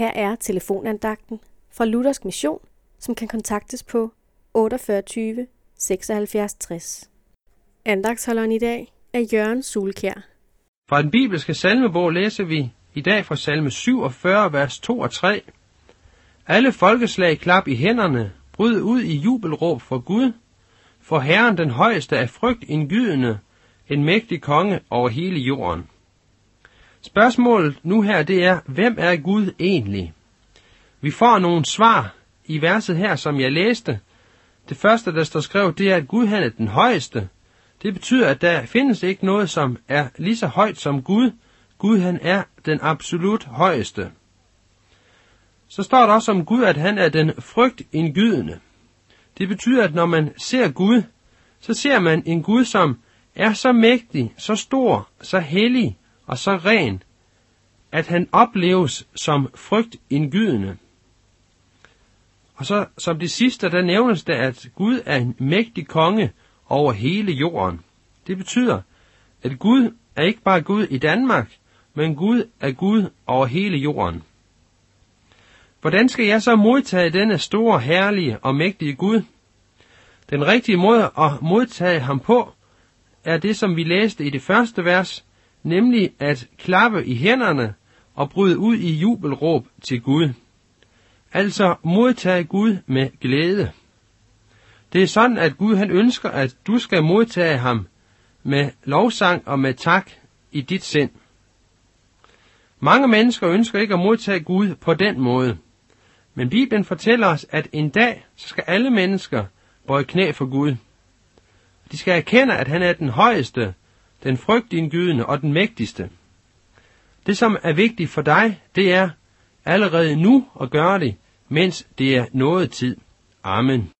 Her er telefonandagten fra Luthersk Mission, som kan kontaktes på 48 76 60. Andagsholderen i dag er Jørgen Sulkær. Fra den bibelske salmebog læser vi i dag fra salme 47, vers 2 og 3. Alle folkeslag klap i hænderne, bryd ud i jubelråb for Gud, for Herren den højeste er frygt indgydende, en mægtig konge over hele jorden. Spørgsmålet nu her, det er, hvem er Gud egentlig? Vi får nogle svar i verset her, som jeg læste. Det første, der står skrevet, det er, at Gud han er den højeste. Det betyder, at der findes ikke noget, som er lige så højt som Gud. Gud han er den absolut højeste. Så står der også om Gud, at han er den frygtindgydende. Det betyder, at når man ser Gud, så ser man en Gud, som er så mægtig, så stor, så hellig og så ren, at han opleves som frygtindgydende. Og så som det sidste, der nævnes det, at Gud er en mægtig konge over hele jorden. Det betyder, at Gud er ikke bare Gud i Danmark, men Gud er Gud over hele jorden. Hvordan skal jeg så modtage denne store, herlige og mægtige Gud? Den rigtige måde at modtage ham på, er det, som vi læste i det første vers, nemlig at klappe i hænderne og bryde ud i jubelråb til Gud. Altså modtage Gud med glæde. Det er sådan, at Gud han ønsker, at du skal modtage ham med lovsang og med tak i dit sind. Mange mennesker ønsker ikke at modtage Gud på den måde. Men Bibelen fortæller os, at en dag så skal alle mennesker bøje knæ for Gud. De skal erkende, at han er den højeste, den frygtindgydende og den mægtigste. Det, som er vigtigt for dig, det er allerede nu at gøre det, mens det er noget tid. Amen.